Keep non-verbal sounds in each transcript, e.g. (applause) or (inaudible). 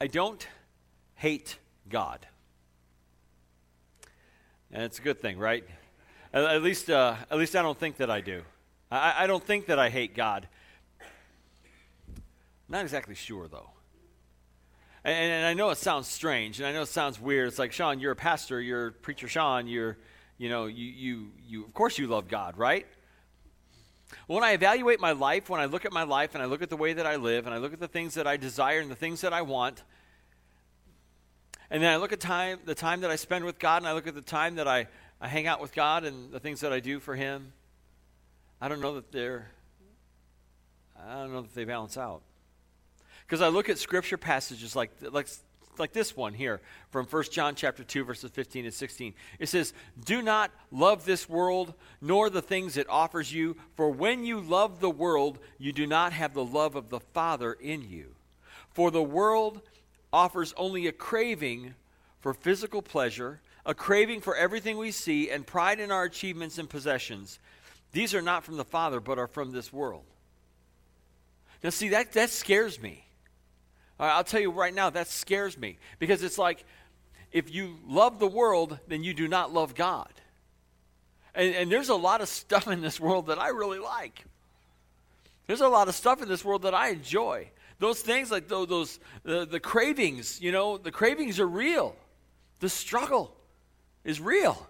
I don't hate God. And it's a good thing, right? At, at least, uh, at least I don't think that I do. I, I don't think that I hate God. Not exactly sure, though. And, and, I know it sounds strange, and I know it sounds weird. It's like, Sean, you're a pastor, you're a preacher Sean, you're, you know, you, you, you, of course you love God, right? When I evaluate my life, when I look at my life and I look at the way that I live and I look at the things that I desire and the things that I want, and then I look at time, the time that I spend with God and I look at the time that I, I hang out with God and the things that I do for Him, I don't know that they're, I don't know that they balance out. Because I look at scripture passages like, like, like this one here from 1 John chapter 2 verses 15 and 16. It says, "Do not love this world nor the things it offers you, for when you love the world, you do not have the love of the Father in you. For the world offers only a craving for physical pleasure, a craving for everything we see, and pride in our achievements and possessions. These are not from the Father, but are from this world." Now see that that scares me I'll tell you right now, that scares me because it's like if you love the world, then you do not love God. And, and, there's a lot of stuff in this world that I really like. There's a lot of stuff in this world that I enjoy. Those things like those, those the, the cravings, you know, the cravings are real. The struggle is real.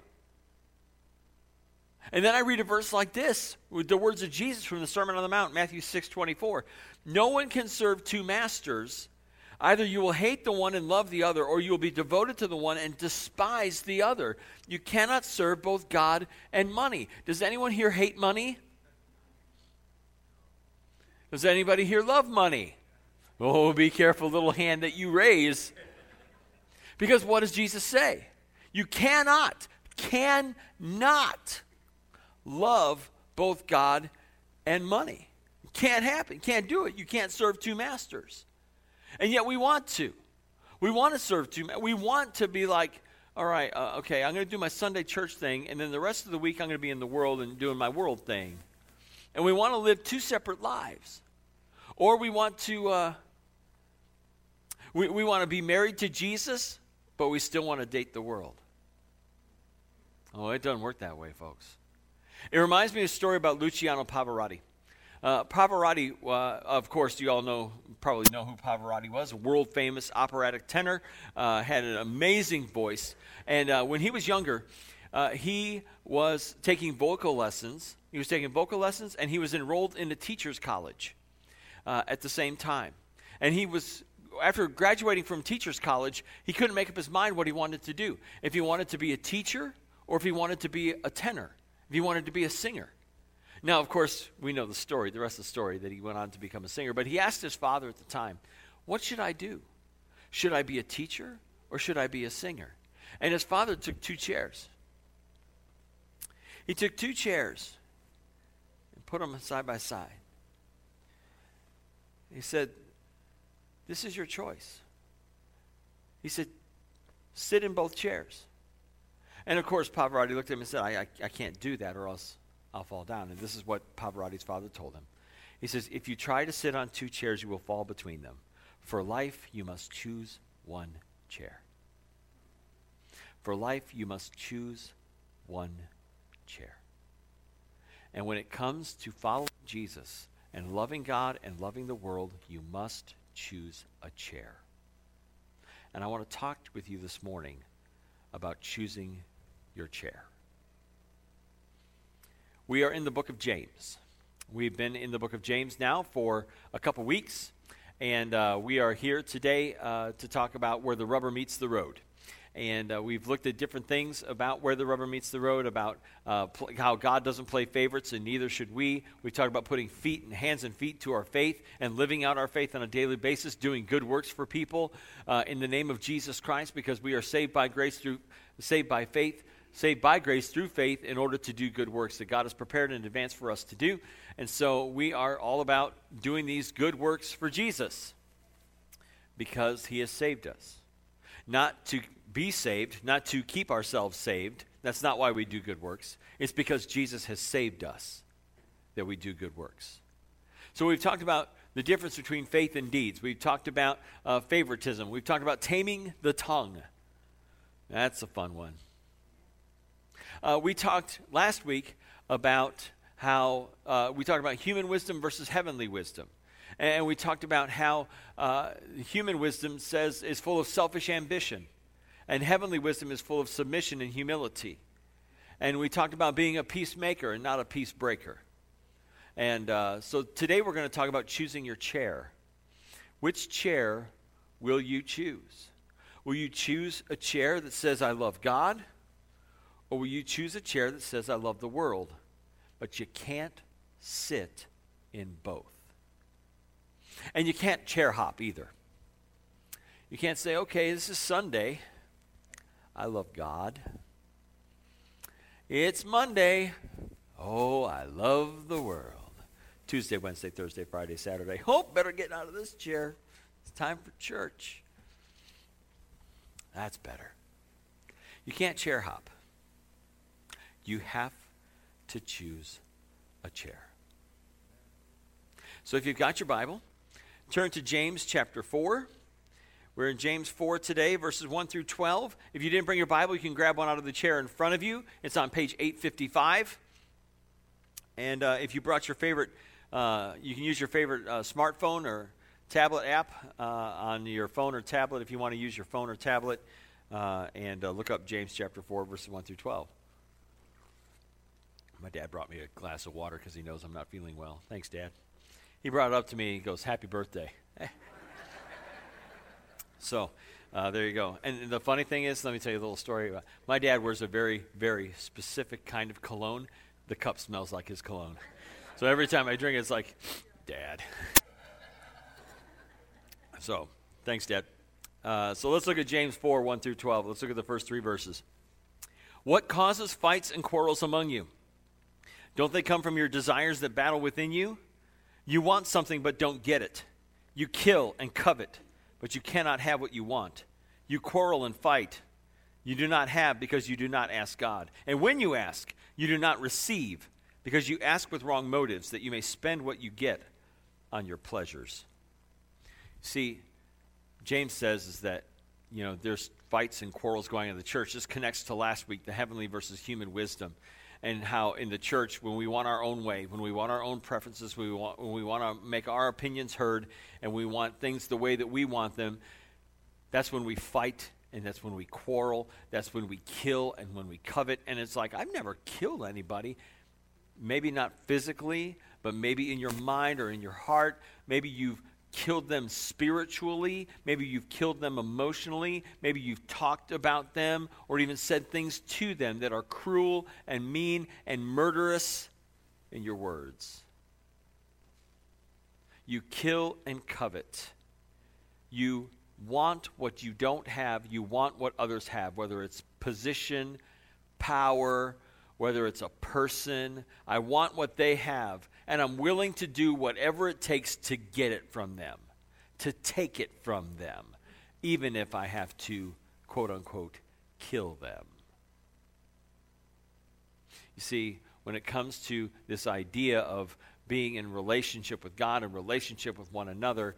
And then I read a verse like this with the words of Jesus from the Sermon on the Mount, Matthew 6 24. No one can serve two masters. Either you will hate the one and love the other, or you will be devoted to the one and despise the other. You cannot serve both God and money. Does anyone here hate money? Does anybody here love money? Oh, be careful, little hand that you raise. Because what does Jesus say? You cannot, cannot love both God and money. Can't happen. Can't do it. You can't serve two masters. And yet we want to. We want to serve two. We want to be like, all right, uh, okay, I'm going to do my Sunday church thing, and then the rest of the week I'm going to be in the world and doing my world thing. And we want to live two separate lives. Or we want to, uh, we, we want to be married to Jesus, but we still want to date the world. Oh, it doesn't work that way, folks. It reminds me of a story about Luciano Pavarotti. Uh, Pavarotti, uh, of course, you all know, probably know who Pavarotti was, a world famous operatic tenor, uh, had an amazing voice. And uh, when he was younger, uh, he was taking vocal lessons. He was taking vocal lessons, and he was enrolled in a teacher's college at the same time. And he was, after graduating from teacher's college, he couldn't make up his mind what he wanted to do. If he wanted to be a teacher, or if he wanted to be a tenor, if he wanted to be a singer. Now, of course, we know the story, the rest of the story, that he went on to become a singer. But he asked his father at the time, What should I do? Should I be a teacher or should I be a singer? And his father took two chairs. He took two chairs and put them side by side. He said, This is your choice. He said, Sit in both chairs. And of course, Pavarotti looked at him and said, I, I, I can't do that, or else I'll fall down. And this is what Pavarotti's father told him. He says, If you try to sit on two chairs, you will fall between them. For life, you must choose one chair. For life, you must choose one chair. And when it comes to following Jesus and loving God and loving the world, you must choose a chair. And I want to talk with you this morning about choosing your chair. We are in the book of James. We've been in the book of James now for a couple weeks, and uh, we are here today uh, to talk about where the rubber meets the road. And uh, we've looked at different things about where the rubber meets the road, about uh, pl- how God doesn't play favorites, and neither should we. We talked about putting feet and hands and feet to our faith and living out our faith on a daily basis, doing good works for people uh, in the name of Jesus Christ, because we are saved by grace through saved by faith saved by grace through faith in order to do good works that God has prepared in advance for us to do. And so we are all about doing these good works for Jesus because he has saved us. Not to be saved, not to keep ourselves saved. That's not why we do good works. It's because Jesus has saved us that we do good works. So we've talked about the difference between faith and deeds. We've talked about uh, favoritism. We've talked about taming the tongue. That's a fun one. Uh, we talked last week about how uh, we talked about human wisdom versus heavenly wisdom. And we talked about how uh, human wisdom says is full of selfish ambition, and heavenly wisdom is full of submission and humility. And we talked about being a peacemaker and not a peace breaker. And uh, so today we're going to talk about choosing your chair. Which chair will you choose? Will you choose a chair that says, I love God? Or will you choose a chair that says, I love the world? But you can't sit in both. And you can't chair hop either. You can't say, okay, this is Sunday. I love God. It's Monday. Oh, I love the world. Tuesday, Wednesday, Thursday, Friday, Saturday. Hope, oh, better get out of this chair. It's time for church. That's better. You can't chair hop. You have to choose a chair. So if you've got your Bible, turn to James chapter 4. We're in James 4 today, verses 1 through 12. If you didn't bring your Bible, you can grab one out of the chair in front of you. It's on page 855. And uh, if you brought your favorite uh, you can use your favorite uh, smartphone or tablet app uh, on your phone or tablet if you want to use your phone or tablet uh, and uh, look up James chapter 4, verses 1 through 12. My dad brought me a glass of water because he knows I'm not feeling well. Thanks, Dad. He brought it up to me. He goes, Happy birthday. (laughs) so, uh, there you go. And the funny thing is, let me tell you a little story. My dad wears a very, very specific kind of cologne. The cup smells like his cologne. So every time I drink, it's like, Dad. (laughs) So, thanks, Dad. Uh, so let's look at James 4 1 through 12. Let's look at the first three verses. What causes fights and quarrels among you? Don't they come from your desires that battle within you? You want something but don't get it. You kill and covet, but you cannot have what you want. You quarrel and fight. You do not have because you do not ask God. And when you ask, you do not receive because you ask with wrong motives that you may spend what you get on your pleasures. See, James says is that you know there's fights and quarrels going on in the church. This connects to last week, the heavenly versus human wisdom, and how in the church when we want our own way, when we want our own preferences, we want, when we want to make our opinions heard, and we want things the way that we want them, that's when we fight and that's when we quarrel. That's when we kill and when we covet. And it's like I've never killed anybody maybe not physically, but maybe in your mind or in your heart. Maybe you've killed them spiritually. Maybe you've killed them emotionally. Maybe you've talked about them or even said things to them that are cruel and mean and murderous in your words. You kill and covet. You want what you don't have. You want what others have, whether it's position, power, whether it's a person. I want what they have, and I'm willing to do whatever it takes to get it from them, to take it from them, even if I have to, quote unquote, kill them. You see, when it comes to this idea of being in relationship with God and relationship with one another,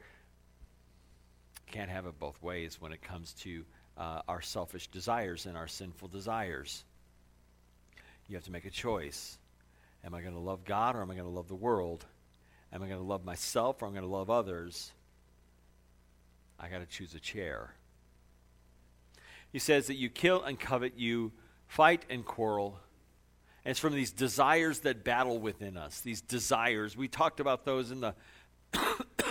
can't have it both ways when it comes to uh, our selfish desires and our sinful desires. You have to make a choice. Am I going to love God or am I going to love the world? Am I going to love myself or am I going to love others? I got to choose a chair. He says that you kill and covet, you fight and quarrel. And it's from these desires that battle within us. These desires. We talked about those in the (coughs)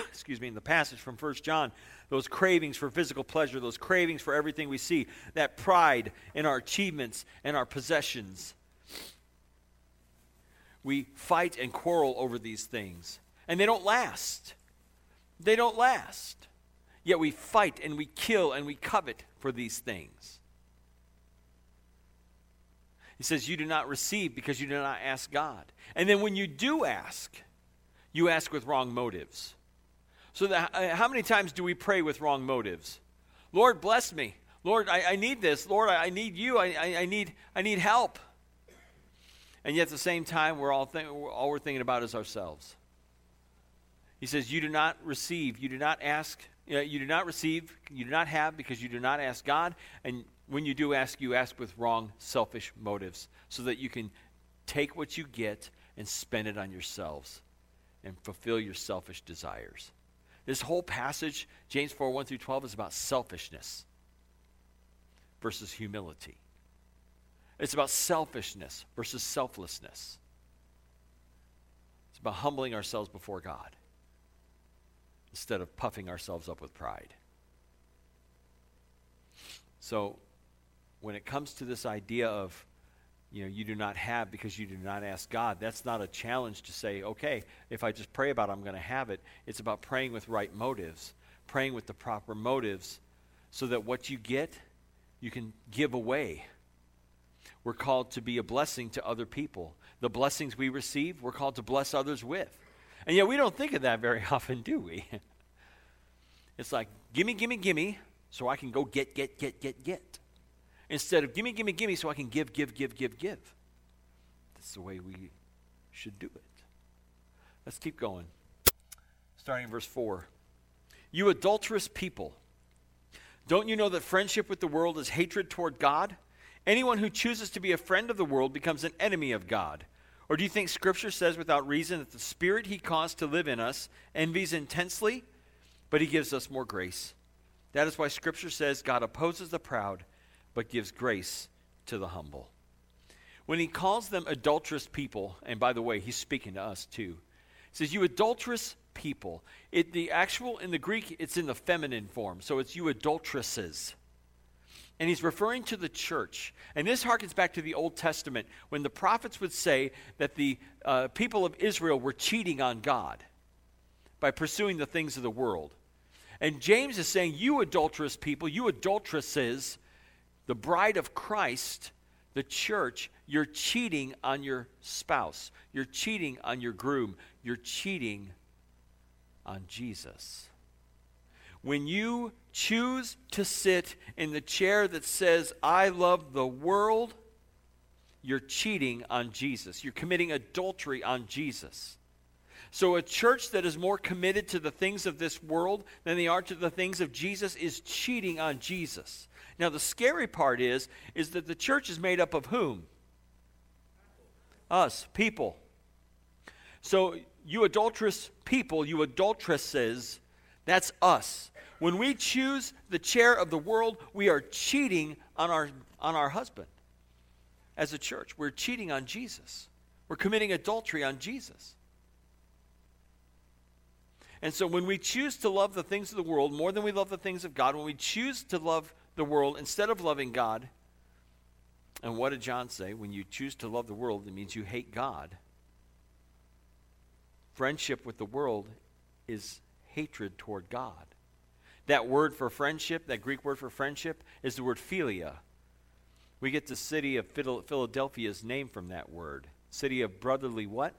excuse me, in the passage from First John, those cravings for physical pleasure, those cravings for everything we see, that pride in our achievements and our possessions we fight and quarrel over these things, and they don't last. They don't last. Yet we fight and we kill and we covet for these things. He says, You do not receive because you do not ask God. And then when you do ask, you ask with wrong motives. So, that, uh, how many times do we pray with wrong motives? Lord, bless me. Lord, I, I need this. Lord, I, I need you. I, I, I, need, I need help. And yet at the same time, we're all, think, all we're thinking about is ourselves. He says, You do not receive, you do not ask, you do not receive, you do not have because you do not ask God. And when you do ask, you ask with wrong, selfish motives so that you can take what you get and spend it on yourselves and fulfill your selfish desires. This whole passage, James 4 1 through 12, is about selfishness versus humility. It's about selfishness versus selflessness. It's about humbling ourselves before God instead of puffing ourselves up with pride. So, when it comes to this idea of you know you do not have because you do not ask God, that's not a challenge to say, okay, if I just pray about it, I'm going to have it. It's about praying with right motives, praying with the proper motives so that what you get, you can give away. We're called to be a blessing to other people. The blessings we receive, we're called to bless others with. And yet we don't think of that very (laughs) often, do we? it's like, gimme, gimme, gimme, so I can go get, get, get, get, get. Instead of gimme, gimme, gimme, so I can give, give, give, give, give. That's the way we should do it. Let's keep going. Starting in verse 4. You adulterous people, don't you know that friendship with the world is hatred toward God? Anyone who chooses to be a friend of the world becomes an enemy of God. Or do you think Scripture says without reason that the Spirit He caused to live in us envies intensely, but He gives us more grace? That is why Scripture says God opposes the proud, but gives grace to the humble. When He calls them adulterous people, and by the way, He's speaking to us too, He says, You adulterous people. It, the actual, in the Greek, it's in the feminine form, so it's you adulteresses. And he's referring to the church. And this harkens back to the Old Testament when the prophets would say that the uh, people of Israel were cheating on God by pursuing the things of the world. And James is saying, You adulterous people, you adulteresses, the bride of Christ, the church, you're cheating on your spouse. You're cheating on your groom. You're cheating on Jesus. When you choose to sit in the chair that says, I love the world, you're cheating on Jesus. You're committing adultery on Jesus. So, a church that is more committed to the things of this world than they are to the things of Jesus is cheating on Jesus. Now, the scary part is, is that the church is made up of whom? Us, people. So, you adulterous people, you adulteresses, that's us. When we choose the chair of the world, we are cheating on our, on our husband as a church. We're cheating on Jesus. We're committing adultery on Jesus. And so when we choose to love the things of the world more than we love the things of God, when we choose to love the world instead of loving God, and what did John say? When you choose to love the world, it means you hate God. Friendship with the world is hatred toward God. That word for friendship, that Greek word for friendship, is the word philia. We get the city of Philadelphia's name from that word. City of brotherly what?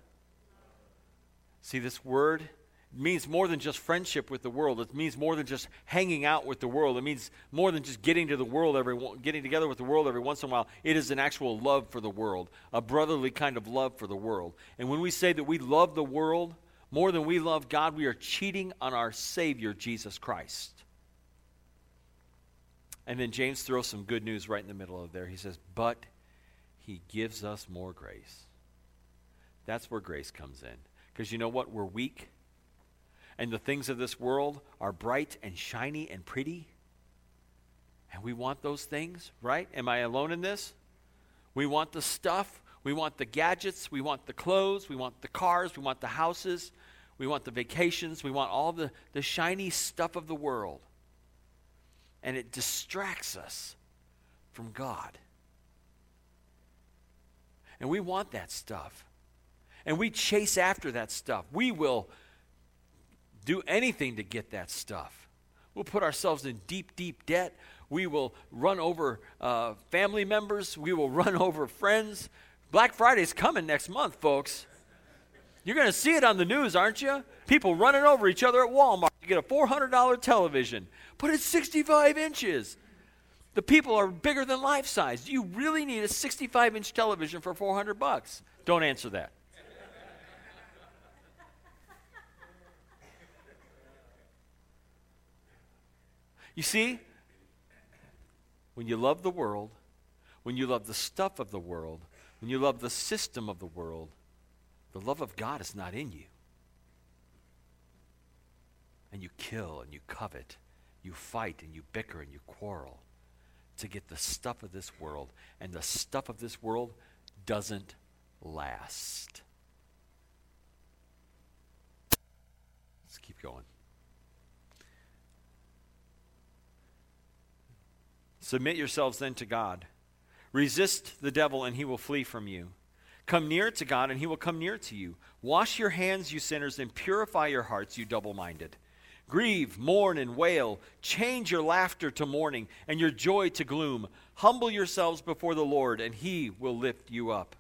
See, this word means more than just friendship with the world. It means more than just hanging out with the world. It means more than just getting to the world every getting together with the world every once in a while. It is an actual love for the world, a brotherly kind of love for the world. And when we say that we love the world more than we love God, we are cheating on our Savior, Jesus Christ. And then James throws some good news right in the middle of there. He says, But he gives us more grace. That's where grace comes in. Because you know what? We're weak. And the things of this world are bright and shiny and pretty. And we want those things, right? Am I alone in this? We want the stuff. We want the gadgets. We want the clothes. We want the cars. We want the houses. We want the vacations. We want all the, the shiny stuff of the world and it distracts us from God. And we want that stuff. And we chase after that stuff. We will do anything to get that stuff. We'll put ourselves in deep, deep debt. We will run over uh, family members. We will (laughs) run over friends. Black Friday's coming next month, folks. You're going to see it on the news, aren't you? People running over each other at Walmart to get a $400 television, but it's 65 inches. The people are bigger than life size. Do you really need a 65 inch television for 400 bucks? Don't answer that. You see, when you love the world, when you love the stuff of the world, when you love the system of the world, the love of God is not in you. And you kill and you covet, you fight and you bicker and you quarrel to get the stuff of this world. And the stuff of this world doesn't last. Let's keep going. Submit yourselves then to God. Resist the devil, and he will flee from you. Come near to God, and he will come near to you. Wash your hands, you sinners, and purify your hearts, you double minded. Grieve, mourn, and wail. Change your laughter to mourning, and your joy to gloom. Humble yourselves before the Lord, and he will lift you up.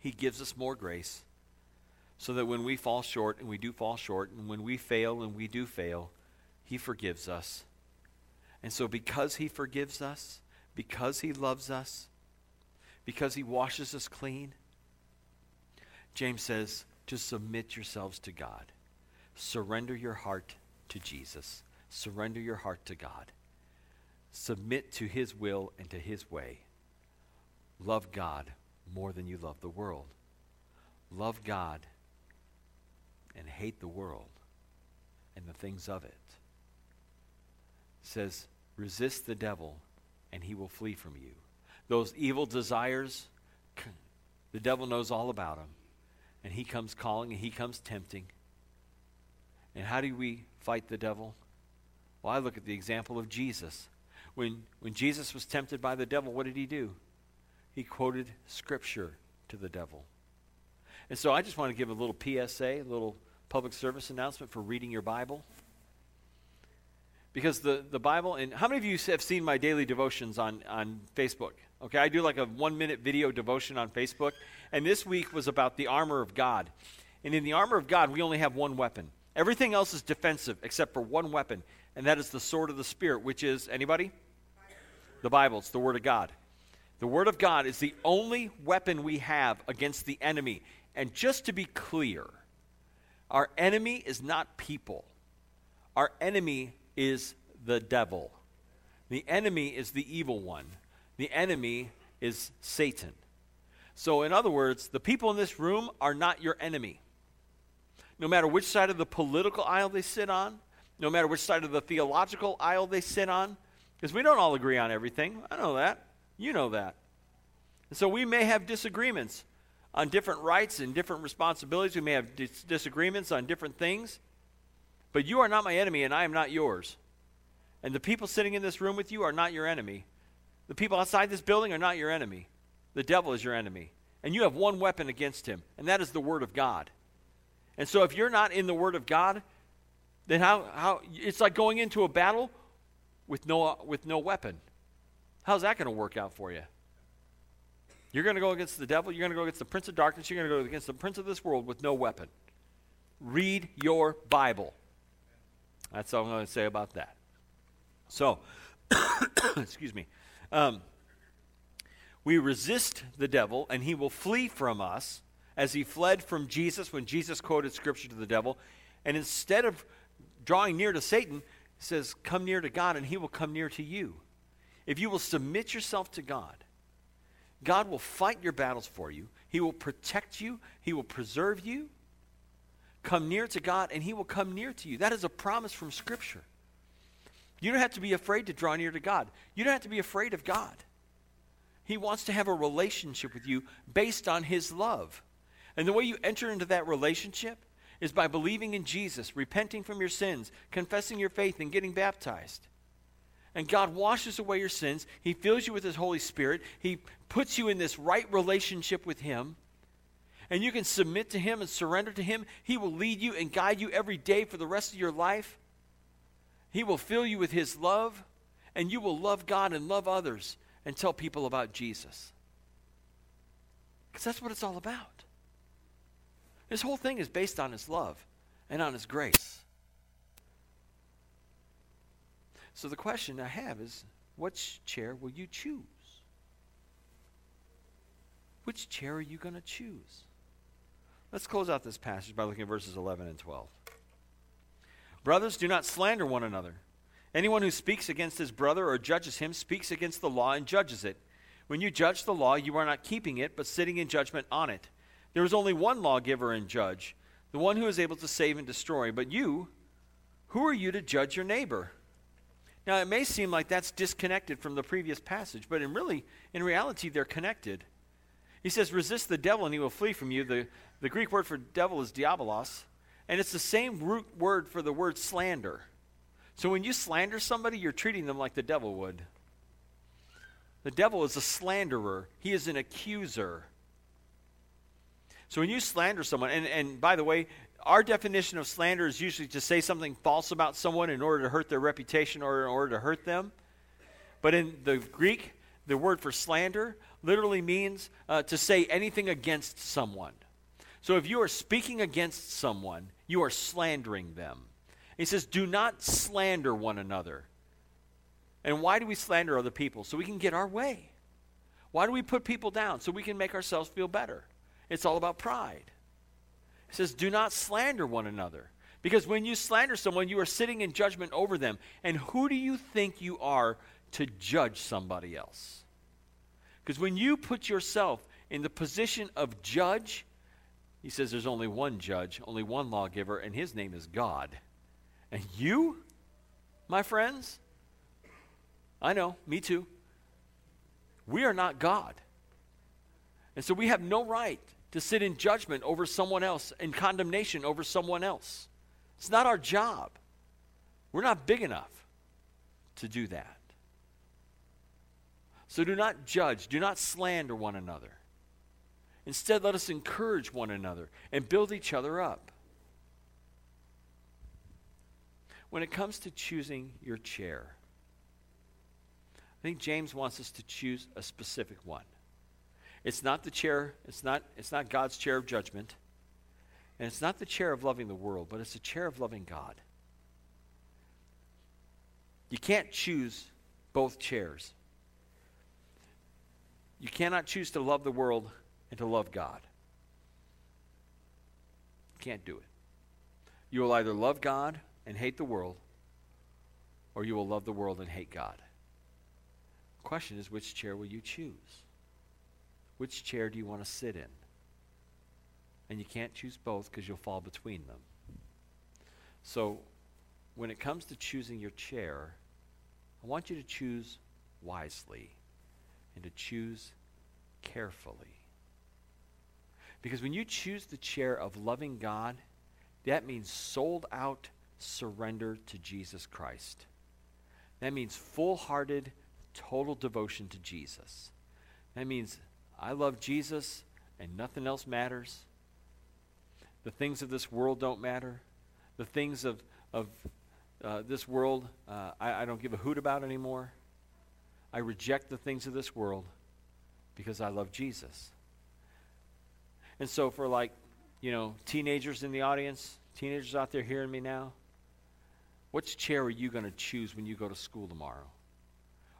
He gives us more grace so that when we fall short, and we do fall short, and when we fail, and we do fail, he forgives us and so, because He forgives us, because He loves us, because He washes us clean, James says to submit yourselves to God. Surrender your heart to Jesus. Surrender your heart to God. Submit to His will and to His way. Love God more than you love the world. Love God and hate the world and the things of it says, resist the devil and he will flee from you. Those evil desires, (clears throat) the devil knows all about them. And he comes calling and he comes tempting. And how do we fight the devil? Well, I look at the example of Jesus. When, when Jesus was tempted by the devil, what did he do? He quoted Scripture to the devil. And so I just want to give a little PSA, a little public service announcement for reading your Bible. Because the, the Bible, and how many of you have seen my daily devotions on, on Facebook? Okay, I do like a one minute video devotion on Facebook. And this week was about the armor of God. And in the armor of God, we only have one weapon. Everything else is defensive except for one weapon, and that is the sword of the Spirit, which is anybody? The Bible. It's the Word of God. The Word of God is the only weapon we have against the enemy. And just to be clear, our enemy is not people. Our enemy is the devil. The enemy is the evil one. The enemy is Satan. So, in other words, the people in this room are not your enemy. No matter which side of the political aisle they sit on, no matter which side of the theological aisle they sit on, because we don't all agree on everything. I know that. You know that. And so we may have disagreements on different rights and different responsibilities. We may have dis- disagreements on different things. But you are not my enemy, and I am not yours. And the people sitting in this room with you are not your enemy. The people outside this building are not your enemy. The devil is your enemy. And you have one weapon against him, and that is the Word of God. And so if you're not in the Word of God, then how, how it's like going into a battle with no, with no weapon. How's that going to work out for you? You're going to go against the devil, you're going to go against the prince of darkness, you're going to go against the prince of this world with no weapon. Read your Bible. That's all I'm going to say about that. So, (coughs) excuse me. Um, we resist the devil, and he will flee from us as he fled from Jesus when Jesus quoted scripture to the devil. And instead of drawing near to Satan, says, Come near to God, and he will come near to you. If you will submit yourself to God, God will fight your battles for you. He will protect you. He will preserve you. Come near to God, and He will come near to you. That is a promise from Scripture. You don't have to be afraid to draw near to God. You don't have to be afraid of God. He wants to have a relationship with you based on His love. And the way you enter into that relationship is by believing in Jesus, repenting from your sins, confessing your faith, and getting baptized. And God washes away your sins. He fills you with His Holy Spirit. He puts you in this right relationship with Him and you can submit to Him and surrender to Him, He will lead you and guide you every day for the rest of your life. He will fill you with His love, and you will love God and love others and tell people about Jesus. Because that's what it's all about. This whole thing is based on His love and on His grace. So the question I have is which chair will you choose? Which chair are you going to choose? Let's close out this passage by looking at verses 11 and 12. Brothers, do not slander one another. Anyone who speaks against his brother or judges him speaks against the law and judges it. When you judge the law, you are not keeping it, but sitting in judgment on it. There is only one lawgiver and judge, the one who is able to save and destroy. But you, who are you to judge your neighbor? Now, it may seem like that's disconnected from the previous passage, but in really, in reality, they're connected. He says, resist the devil and he will flee from you. The, the Greek word for devil is diabolos, and it's the same root word for the word slander. So when you slander somebody, you're treating them like the devil would. The devil is a slanderer, he is an accuser. So when you slander someone, and, and by the way, our definition of slander is usually to say something false about someone in order to hurt their reputation or in order to hurt them. But in the Greek, the word for slander literally means uh, to say anything against someone. So if you are speaking against someone, you are slandering them. He says, Do not slander one another. And why do we slander other people? So we can get our way. Why do we put people down? So we can make ourselves feel better. It's all about pride. He says, Do not slander one another. Because when you slander someone, you are sitting in judgment over them. And who do you think you are to judge somebody else? Because when you put yourself in the position of judge, he says there's only one judge, only one lawgiver, and his name is God. And you, my friends, I know, me too. We are not God. And so we have no right to sit in judgment over someone else and condemnation over someone else. It's not our job. We're not big enough to do that. So do not judge, do not slander one another. Instead, let us encourage one another and build each other up. When it comes to choosing your chair, I think James wants us to choose a specific one. It's not the chair, it's not, it's not God's chair of judgment, and it's not the chair of loving the world, but it's the chair of loving God. You can't choose both chairs. You cannot choose to love the world and to love God. You can't do it. You will either love God and hate the world, or you will love the world and hate God. The question is, which chair will you choose? Which chair do you want to sit in? And you can't choose both because you'll fall between them. So, when it comes to choosing your chair, I want you to choose wisely and to choose carefully. Because when you choose the chair of loving God, that means sold out surrender to Jesus Christ. That means full hearted, total devotion to Jesus. That means I love Jesus and nothing else matters. The things of this world don't matter. The things of, of uh, this world, uh, I, I don't give a hoot about anymore. I reject the things of this world because I love Jesus. And so, for like, you know, teenagers in the audience, teenagers out there hearing me now, which chair are you going to choose when you go to school tomorrow?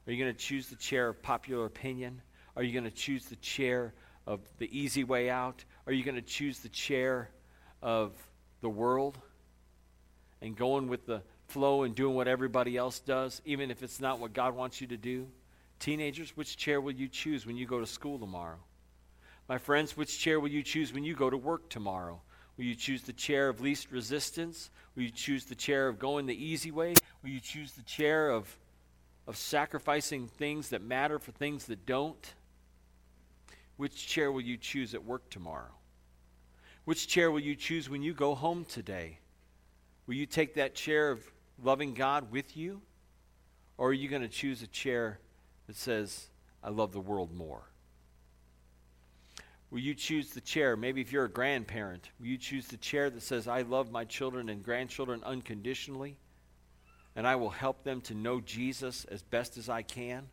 Are you going to choose the chair of popular opinion? Are you going to choose the chair of the easy way out? Are you going to choose the chair of the world and going with the flow and doing what everybody else does, even if it's not what God wants you to do? Teenagers, which chair will you choose when you go to school tomorrow? My friends, which chair will you choose when you go to work tomorrow? Will you choose the chair of least resistance? Will you choose the chair of going the easy way? Will you choose the chair of, of sacrificing things that matter for things that don't? Which chair will you choose at work tomorrow? Which chair will you choose when you go home today? Will you take that chair of loving God with you? Or are you going to choose a chair that says, I love the world more? Will you choose the chair? Maybe if you're a grandparent, will you choose the chair that says, I love my children and grandchildren unconditionally, and I will help them to know Jesus as best as I can?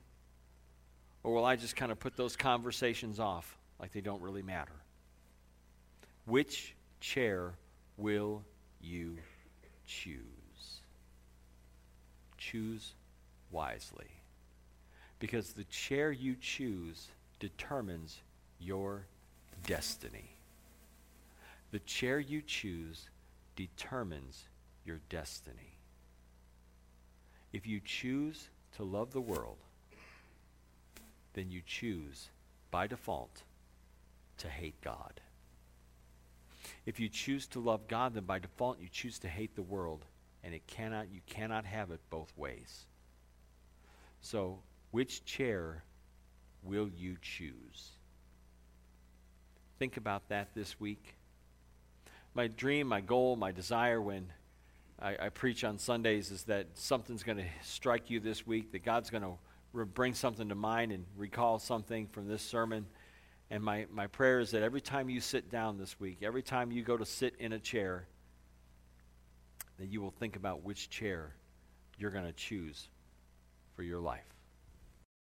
Or will I just kind of put those conversations off like they don't really matter? Which chair will you choose? Choose wisely. Because the chair you choose determines your destiny. The chair you choose determines your destiny. If you choose to love the world, then you choose by default to hate God. If you choose to love God, then by default you choose to hate the world, and it cannot you cannot have it both ways. So, which chair will you choose? Think about that this week. My dream, my goal, my desire when I, I preach on Sundays is that something's going to strike you this week, that God's going to re- bring something to mind and recall something from this sermon. And my, my prayer is that every time you sit down this week, every time you go to sit in a chair, that you will think about which chair you're going to choose for your life.